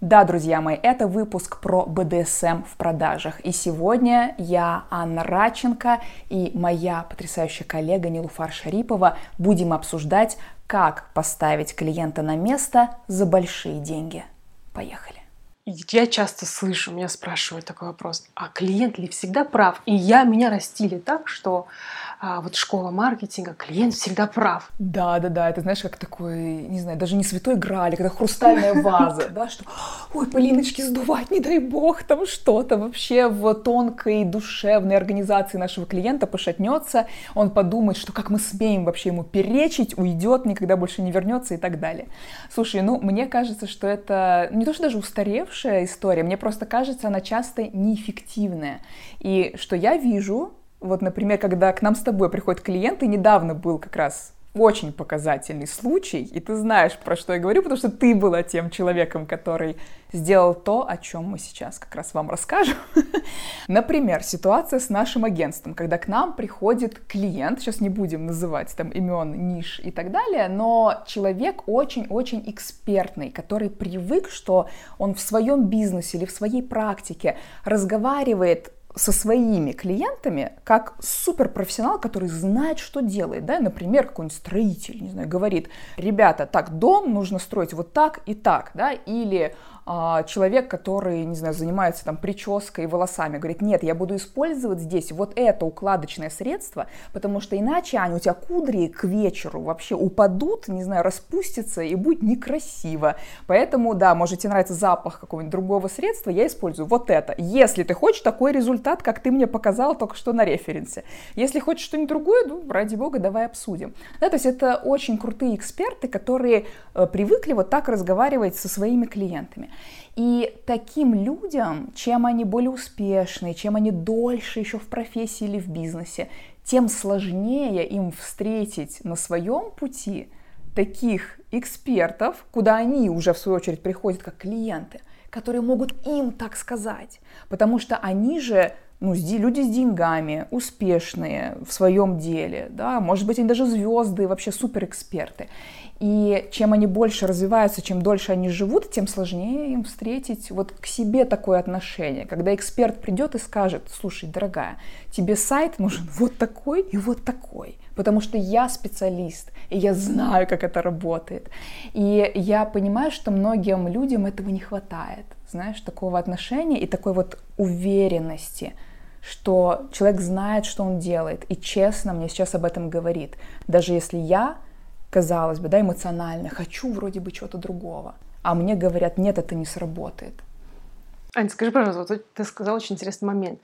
Да, друзья мои, это выпуск про БДСМ в продажах. И сегодня я, Анна Раченко, и моя потрясающая коллега Нилуфар Шарипова будем обсуждать, как поставить клиента на место за большие деньги. Поехали. Я часто слышу, меня спрашивают такой вопрос, а клиент ли всегда прав? И я, меня растили так, что а, вот школа маркетинга, клиент всегда прав. Да, да, да, это знаешь, как такой, не знаю, даже не святой граль, когда хрустальная ваза, да, что, ой, Полиночки сдувать, не дай бог, там что-то вообще в тонкой душевной организации нашего клиента пошатнется, он подумает, что как мы смеем вообще ему перечить, уйдет, никогда больше не вернется и так далее. Слушай, ну, мне кажется, что это не то, что даже устаревшая история, мне просто кажется, она часто неэффективная. И что я вижу, вот, например, когда к нам с тобой приходит клиент, и недавно был как раз очень показательный случай, и ты знаешь, про что я говорю, потому что ты была тем человеком, который сделал то, о чем мы сейчас как раз вам расскажем. Например, ситуация с нашим агентством, когда к нам приходит клиент, сейчас не будем называть там имен, ниш и так далее, но человек очень-очень экспертный, который привык, что он в своем бизнесе или в своей практике разговаривает со своими клиентами как суперпрофессионал, который знает, что делает. Да? Например, какой-нибудь строитель, не знаю, говорит, ребята, так, дом нужно строить вот так и так, да, или человек, который, не знаю, занимается там прической и волосами, говорит, нет, я буду использовать здесь вот это укладочное средство, потому что иначе, Аня, у тебя кудри к вечеру вообще упадут, не знаю, распустятся и будет некрасиво. Поэтому, да, может тебе нравится запах какого-нибудь другого средства, я использую вот это. Если ты хочешь такой результат, как ты мне показал только что на референсе. Если хочешь что-нибудь другое, ну, ради бога, давай обсудим. Да, то есть это очень крутые эксперты, которые э, привыкли вот так разговаривать со своими клиентами. И таким людям, чем они более успешные, чем они дольше еще в профессии или в бизнесе, тем сложнее им встретить на своем пути таких экспертов, куда они уже в свою очередь приходят как клиенты, которые могут им так сказать, потому что они же ну, люди с деньгами, успешные в своем деле, да, может быть, они даже звезды, вообще суперэксперты. И чем они больше развиваются, чем дольше они живут, тем сложнее им встретить вот к себе такое отношение. Когда эксперт придет и скажет, слушай, дорогая, тебе сайт нужен вот такой и вот такой, потому что я специалист, и я знаю, как это работает. И я понимаю, что многим людям этого не хватает, знаешь, такого отношения и такой вот уверенности, что человек знает, что он делает, и честно мне сейчас об этом говорит. Даже если я казалось бы, да, эмоционально, хочу вроде бы чего-то другого. А мне говорят, нет, это не сработает. Ань, скажи, пожалуйста, вот ты сказал очень интересный момент.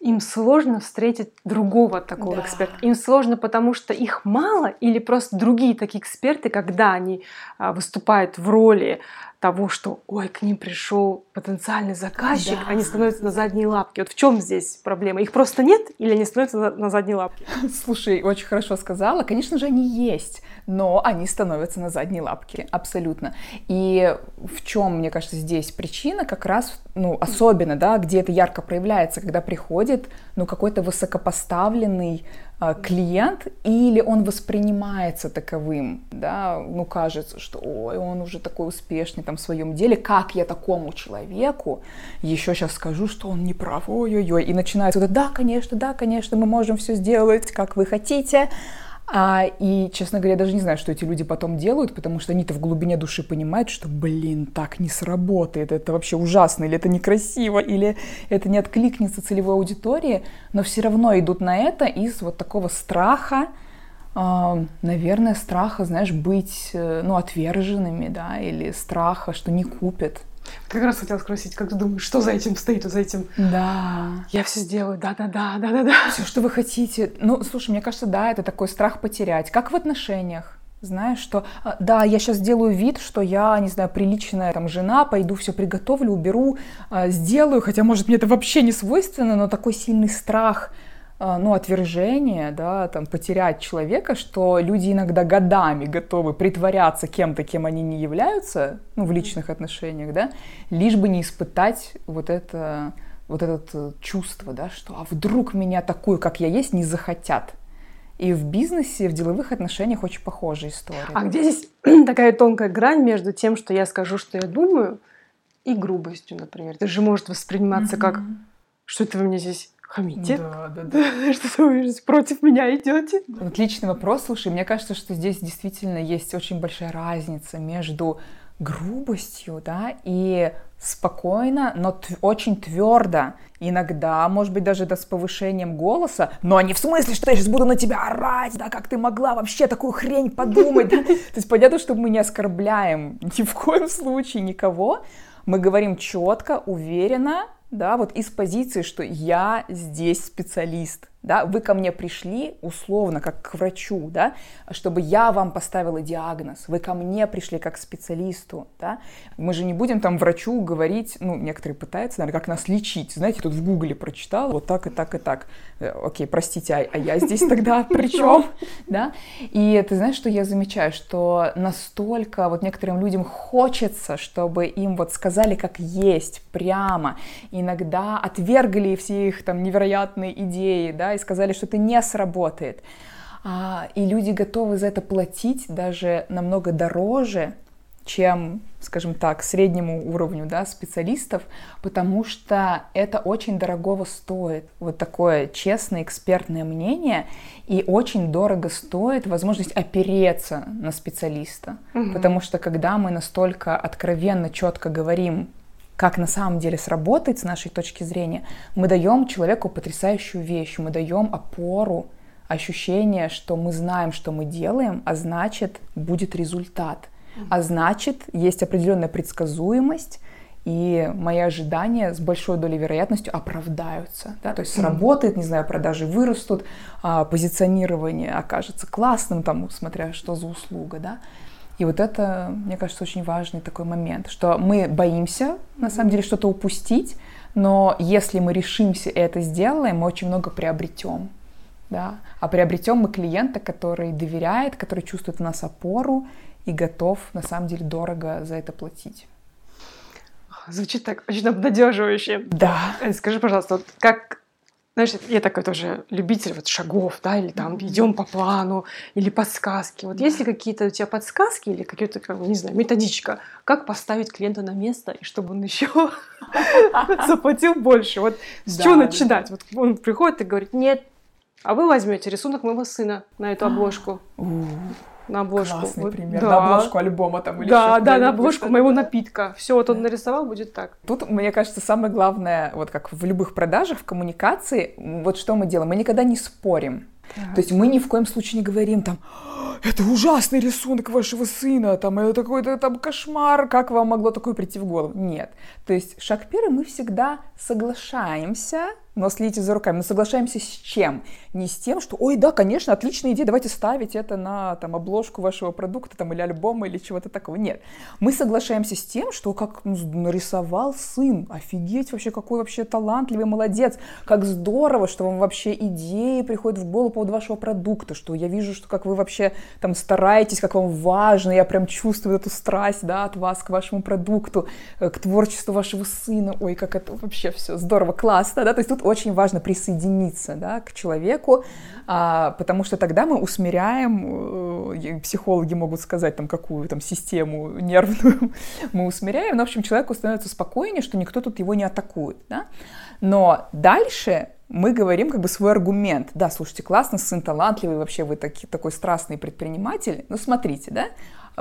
Им сложно встретить другого такого да. эксперта. Им сложно, потому что их мало, или просто другие такие эксперты, когда они а, выступают в роли того, что, ой, к ним пришел потенциальный заказчик, да. они становятся на задние лапки. Вот в чем здесь проблема? Их просто нет или они становятся на, на задние лапки? Слушай, очень хорошо сказала. Конечно же, они есть, но они становятся на задние лапки, абсолютно. И в чем, мне кажется, здесь причина как раз, ну, особенно, да, где это ярко проявляется, когда приходит, ну, какой-то высокопоставленный клиент, или он воспринимается таковым, да, ну, кажется, что, ой, он уже такой успешный там в своем деле, как я такому человеку еще сейчас скажу, что он не прав, ой-ой-ой, и начинается, да, конечно, да, конечно, мы можем все сделать, как вы хотите, а, и, честно говоря, я даже не знаю, что эти люди потом делают, потому что они-то в глубине души понимают, что, блин, так не сработает, это вообще ужасно, или это некрасиво, или это не откликнется целевой аудитории, но все равно идут на это из вот такого страха, э, наверное, страха, знаешь, быть, э, ну, отверженными, да, или страха, что не купят. Как раз хотела спросить, как ты думаешь, что за этим стоит, за этим? Да. Я все сделаю, да-да-да, да-да-да. Все, что вы хотите. Ну, слушай, мне кажется, да, это такой страх потерять. Как в отношениях. Знаешь, что а, да, я сейчас сделаю вид, что я, не знаю, приличная там жена, пойду все приготовлю, уберу, а, сделаю, хотя, может, мне это вообще не свойственно, но такой сильный страх ну, отвержение, да, там, потерять человека, что люди иногда годами готовы притворяться кем-то, кем они не являются, ну, в личных отношениях, да, лишь бы не испытать вот это, вот это э, чувство, да, что а вдруг меня такую, как я есть, не захотят. И в бизнесе, в деловых отношениях очень похожая история. А где здесь такая тонкая грань между тем, что я скажу, что я думаю, и грубостью, например. Это же может восприниматься как, что это вы мне здесь хамите? Да, да, да. Что вы против меня идете? Отличный вопрос. Слушай, мне кажется, что здесь действительно есть очень большая разница между грубостью, да, и спокойно, но т- очень твердо. Иногда, может быть, даже да, с повышением голоса, но не в смысле, что я сейчас буду на тебя орать, да, как ты могла вообще такую хрень подумать, да? То есть понятно, что мы не оскорбляем ни в коем случае никого, мы говорим четко, уверенно, да, вот из позиции, что я здесь специалист, да, вы ко мне пришли условно как к врачу, да, чтобы я вам поставила диагноз, вы ко мне пришли как к специалисту, да, мы же не будем там врачу говорить, ну, некоторые пытаются, наверное, как нас лечить, знаете, тут в гугле прочитала, вот так и так и так, э, окей, простите, а, а я здесь тогда при чем, да, и ты знаешь, что я замечаю, что настолько вот некоторым людям хочется, чтобы им вот сказали как есть, прямо, иногда отвергли все их там невероятные идеи, да, и сказали, что это не сработает. А, и люди готовы за это платить даже намного дороже, чем, скажем так, среднему уровню да, специалистов, потому что это очень дорогого стоит. Вот такое честное экспертное мнение, и очень дорого стоит возможность опереться на специалиста. Угу. Потому что когда мы настолько откровенно, четко говорим как на самом деле сработает с нашей точки зрения, мы даем человеку потрясающую вещь, мы даем опору, ощущение, что мы знаем, что мы делаем, а значит, будет результат. А значит, есть определенная предсказуемость, и мои ожидания с большой долей вероятностью оправдаются. Да? То есть сработает, не знаю, продажи вырастут, а, позиционирование окажется классным, там, смотря что за услуга. Да? И вот это, мне кажется, очень важный такой момент, что мы боимся, на самом деле, что-то упустить, но если мы решимся и это сделаем, мы очень много приобретем. Да? А приобретем мы клиента, который доверяет, который чувствует в нас опору и готов, на самом деле, дорого за это платить. Звучит так очень обнадеживающе. Да. Скажи, пожалуйста, вот как знаешь, я такой тоже любитель вот шагов, да, или там идем по плану, или подсказки. Вот есть ли какие-то у тебя подсказки или какие-то, не знаю, методичка, как поставить клиента на место, и чтобы он еще заплатил больше? Вот с чего начинать? Вот он приходит и говорит, нет, а вы возьмете рисунок моего сына на эту обложку на обложку. Классный пример. Да. На обложку альбома там или Да, да, на обложку моего напитка. Все, вот он нарисовал, будет так. Тут, мне кажется, самое главное, вот как в любых продажах, в коммуникации, вот что мы делаем, мы никогда не спорим. Так. То есть мы ни в коем случае не говорим там, это ужасный рисунок вашего сына, там, это какой-то там кошмар, как вам могло такое прийти в голову? Нет. То есть шаг первый, мы всегда соглашаемся но следите за руками. Мы соглашаемся с чем? Не с тем, что, ой, да, конечно, отличная идея, давайте ставить это на там, обложку вашего продукта там, или альбома или чего-то такого. Нет. Мы соглашаемся с тем, что как ну, нарисовал сын, офигеть вообще, какой вообще талантливый, молодец, как здорово, что вам вообще идеи приходят в голову по поводу вашего продукта, что я вижу, что как вы вообще там стараетесь, как вам важно, я прям чувствую эту страсть, да, от вас к вашему продукту, э, к творчеству вашего сына, ой, как это вообще все здорово, классно, да, то есть тут очень важно присоединиться да, к человеку, а, потому что тогда мы усмиряем, э, психологи могут сказать, там, какую там систему нервную мы усмиряем, но, в общем, человеку становится спокойнее, что никто тут его не атакует. Да? Но дальше мы говорим как бы свой аргумент. Да, слушайте, классно, сын талантливый, вообще вы таки, такой страстный предприниматель. Ну, смотрите, да,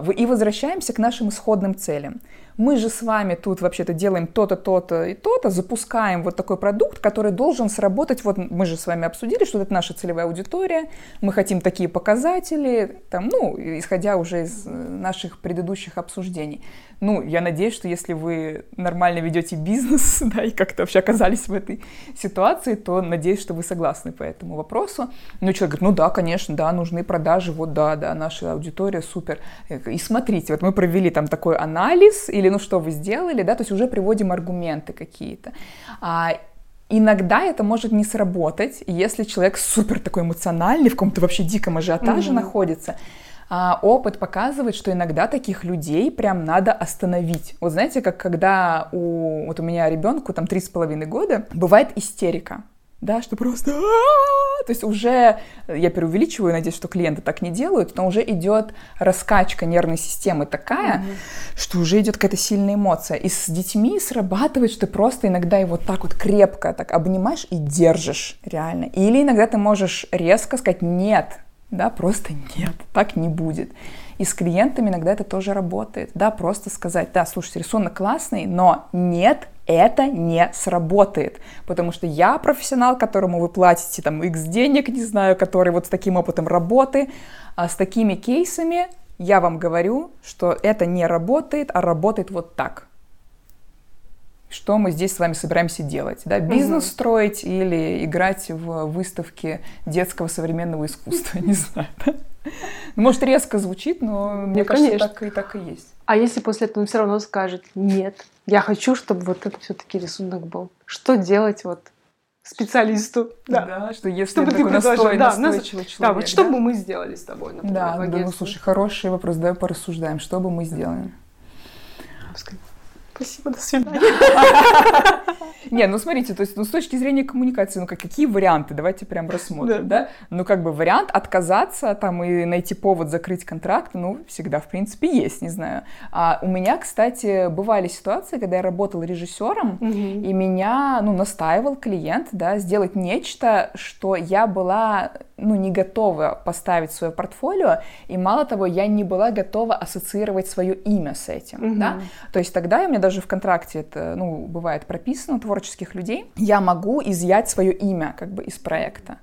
и возвращаемся к нашим исходным целям мы же с вами тут вообще-то делаем то-то, то-то и то-то, запускаем вот такой продукт, который должен сработать, вот мы же с вами обсудили, что это наша целевая аудитория, мы хотим такие показатели, там, ну, исходя уже из э, наших предыдущих обсуждений. Ну, я надеюсь, что если вы нормально ведете бизнес, да, и как-то вообще оказались в этой ситуации, то надеюсь, что вы согласны по этому вопросу. Ну, человек говорит, ну да, конечно, да, нужны продажи, вот да, да, наша аудитория супер. И смотрите, вот мы провели там такой анализ, и или ну что вы сделали, да, то есть уже приводим аргументы какие-то. А, Иногда это может не сработать, если человек супер такой эмоциональный, в каком-то вообще диком ажиотаже mm-hmm. находится. А, опыт показывает, что иногда таких людей прям надо остановить. Вот знаете, как когда у, вот у меня ребенку там три с половиной года, бывает истерика да, что просто... То есть уже, я преувеличиваю, надеюсь, что клиенты так не делают, но уже идет раскачка нервной системы такая, mm-hmm. что уже идет какая-то сильная эмоция. И с детьми срабатывает, что ты просто иногда его так вот крепко так обнимаешь и держишь реально. Или иногда ты можешь резко сказать «нет», да, просто нет, так не будет. И с клиентами иногда это тоже работает, да, просто сказать, да, слушайте, рисунок классный, но нет, это не сработает, потому что я профессионал, которому вы платите там x денег, не знаю, который вот с таким опытом работы, а с такими кейсами, я вам говорю, что это не работает, а работает вот так. Что мы здесь с вами собираемся делать? Да? Бизнес угу. строить или играть в выставке детского современного искусства? Не знаю. Да? Ну, может, резко звучит, но мне ну, кажется, конечно. так и, так и есть. А если после этого он все равно скажет «нет», я хочу, чтобы вот это все-таки рисунок был. Что делать вот специалисту? Да, да что если чтобы ты настой, да, настойчивый человек. Да, вот что да? бы мы сделали с тобой, например, Да, да ну слушай, хороший вопрос, давай порассуждаем, что бы мы сделали. Спасибо, до свидания. Не, ну смотрите, то есть ну, с точки зрения коммуникации, ну как, какие варианты, давайте прям рассмотрим, да. Ну как бы вариант отказаться там и найти повод закрыть контракт, ну всегда в принципе есть, не знаю. А у меня, кстати, бывали ситуации, когда я работала режиссером, и меня, ну, настаивал клиент, да, сделать нечто, что я была ну, не готова поставить свое портфолио, и мало того, я не была готова ассоциировать свое имя с этим, угу. да, то есть тогда у меня даже в контракте это, ну, бывает прописано творческих людей, я могу изъять свое имя, как бы, из проекта.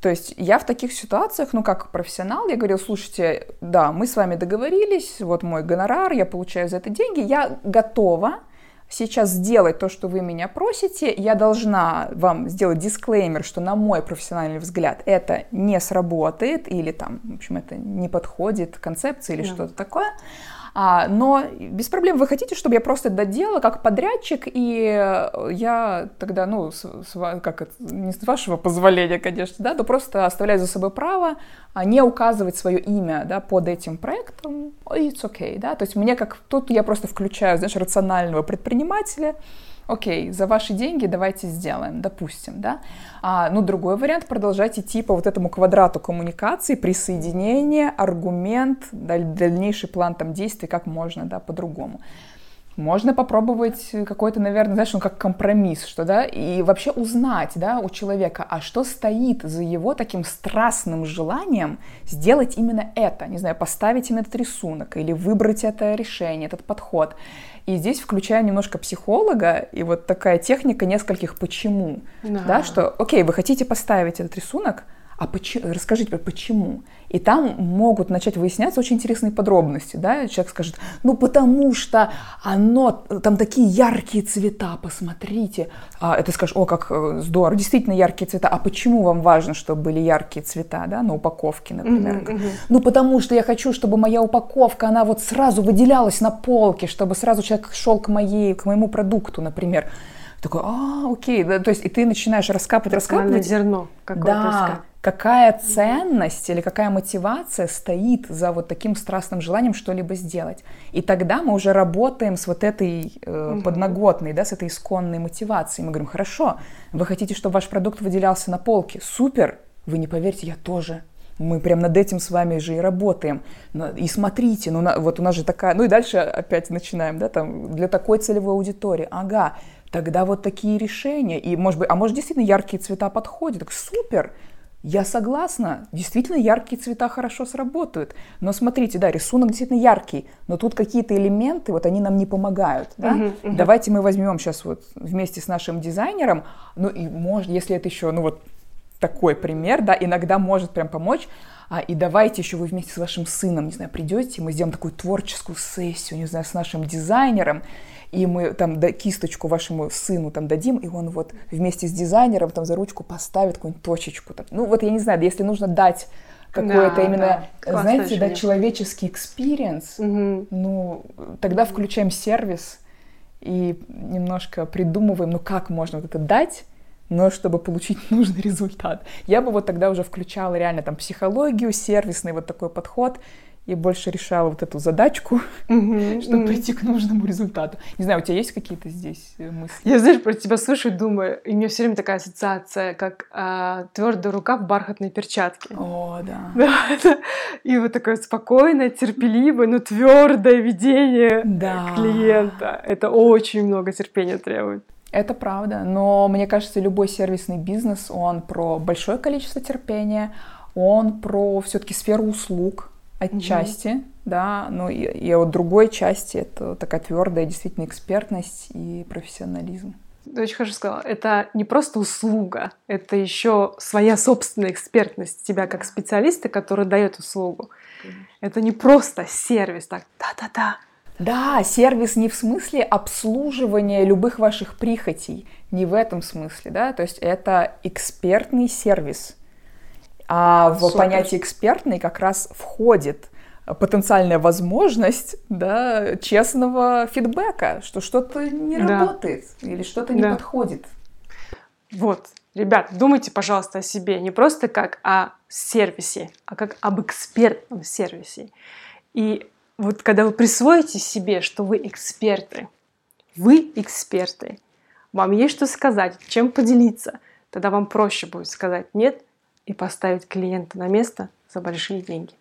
То есть я в таких ситуациях, ну, как профессионал, я говорю, слушайте, да, мы с вами договорились, вот мой гонорар, я получаю за это деньги, я готова сейчас сделать то, что вы меня просите, я должна вам сделать дисклеймер, что на мой профессиональный взгляд это не сработает или там, в общем, это не подходит концепции или yeah. что-то такое. А, но без проблем. Вы хотите, чтобы я просто доделала как подрядчик, и я тогда, ну, с, с, как это, не с вашего позволения, конечно, да, но просто оставляю за собой право а, не указывать свое имя, да, под этим проектом, it's okay, да, то есть мне как, тут я просто включаю, знаешь, рационального предпринимателя, окей, за ваши деньги давайте сделаем, допустим, да. А, ну, другой вариант продолжать идти по вот этому квадрату коммуникации, присоединение, аргумент, дальнейший план там действий, как можно, да, по-другому. Можно попробовать какой-то, наверное, знаешь, ну как компромисс, что, да, и вообще узнать, да, у человека, а что стоит за его таким страстным желанием сделать именно это, не знаю, поставить именно этот рисунок или выбрать это решение, этот подход. И здесь включаю немножко психолога и вот такая техника нескольких почему. Да. да, что, окей, вы хотите поставить этот рисунок, а почему, расскажите, почему? И там могут начать выясняться очень интересные подробности, да, человек скажет, ну потому что оно, там такие яркие цвета, посмотрите, а это скажешь, о, как э, здорово, действительно яркие цвета, а почему вам важно, чтобы были яркие цвета, да, на упаковке, например? Uh-huh, uh-huh. Ну потому что я хочу, чтобы моя упаковка, она вот сразу выделялась на полке, чтобы сразу человек шел к моей, к моему продукту, например такой, а, окей, да, то есть и ты начинаешь раскапывать, раскапывать. зерно какое-то да, какая ценность или какая мотивация стоит за вот таким страстным желанием что-либо сделать. И тогда мы уже работаем с вот этой э, угу. подноготной, да, с этой исконной мотивацией. Мы говорим, хорошо, вы хотите, чтобы ваш продукт выделялся на полке? Супер! Вы не поверите, я тоже. Мы прям над этим с вами же и работаем. И смотрите, ну вот у нас же такая... Ну и дальше опять начинаем, да, там, для такой целевой аудитории. Ага, тогда вот такие решения. И, может быть, а может, действительно яркие цвета подходят. Так супер! Я согласна, действительно яркие цвета хорошо сработают. Но смотрите, да, рисунок действительно яркий, но тут какие-то элементы, вот они нам не помогают. Да? Uh-huh, uh-huh. Давайте мы возьмем сейчас вот вместе с нашим дизайнером, ну и может, если это еще, ну вот такой пример, да, иногда может прям помочь, а, и давайте еще вы вместе с вашим сыном, не знаю, придете, мы сделаем такую творческую сессию, не знаю, с нашим дизайнером, и мы там да, кисточку вашему сыну там дадим, и он вот вместе с дизайнером там за ручку поставит какую-нибудь точечку. Там. Ну вот я не знаю, если нужно дать какой-то да, именно, да. знаете, да, человеческий experience, угу. ну тогда включаем сервис и немножко придумываем, ну как можно вот это дать, но чтобы получить нужный результат. Я бы вот тогда уже включала реально там психологию, сервисный вот такой подход, я больше решала вот эту задачку, чтобы мгм. прийти к нужному результату. Не знаю, у тебя есть какие-то здесь э, мысли? Я, знаешь, про тебя слушаю, и думаю, и у меня все время такая ассоциация, как твердая рука в бархатной перчатке. О, да. Да, это- и вот такое спокойное, терпеливое, но твердое ведение Да. клиента. Это очень много терпения требует. Это правда, но мне кажется, любой сервисный бизнес, он про большое количество терпения, он про все-таки сферу услуг отчасти, да, ну и, и от другой части это такая твердая действительно экспертность и профессионализм. Ты очень хорошо сказала. Это не просто услуга, это еще своя собственная экспертность тебя как специалиста, который дает услугу. Это не просто сервис, так, да-да-да. Да, сервис не в смысле обслуживания любых ваших прихотей, не в этом смысле, да, то есть это экспертный сервис. А в Супер. понятие экспертный как раз входит потенциальная возможность да, честного фидбэка, что что-то не Да. работает или что-то не Да. подходит. Вот, ребят, думайте, пожалуйста, о себе не просто как о сервисе, а как об экспертном сервисе. И вот когда вы присвоите себе, что вы эксперты, вы эксперты, вам есть что сказать, чем поделиться, тогда вам проще будет сказать нет и поставить клиента на место за большие деньги.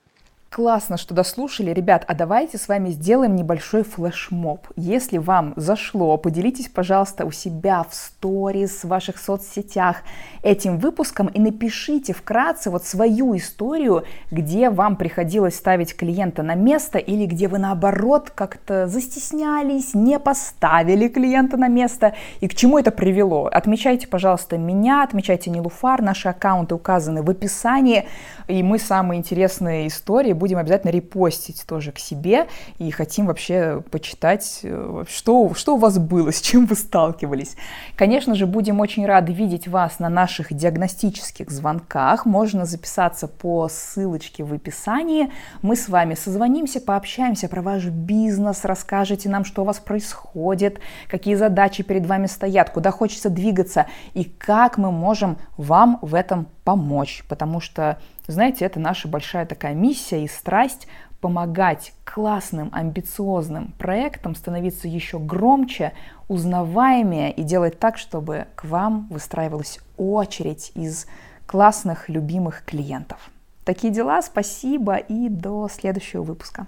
Классно, что дослушали. Ребят, а давайте с вами сделаем небольшой флешмоб. Если вам зашло, поделитесь, пожалуйста, у себя в сторис, в ваших соцсетях этим выпуском и напишите вкратце вот свою историю, где вам приходилось ставить клиента на место или где вы наоборот как-то застеснялись, не поставили клиента на место и к чему это привело. Отмечайте, пожалуйста, меня, отмечайте Нилуфар, наши аккаунты указаны в описании, и мы самые интересные истории будем обязательно репостить тоже к себе и хотим вообще почитать, э, что, что у вас было, с чем вы сталкивались. Конечно же, будем очень рады видеть вас на наших диагностических звонках. Можно записаться по ссылочке в описании. Мы с вами созвонимся, пообщаемся про ваш бизнес, расскажете нам, что у вас происходит, какие задачи перед вами стоят, куда хочется двигаться и как мы можем вам в этом помочь. Потому что, знаете, это наша большая такая миссия и страсть помогать классным, амбициозным проектам становиться еще громче, узнаваемее и делать так, чтобы к вам выстраивалась очередь из классных, любимых клиентов. Такие дела, спасибо и до следующего выпуска.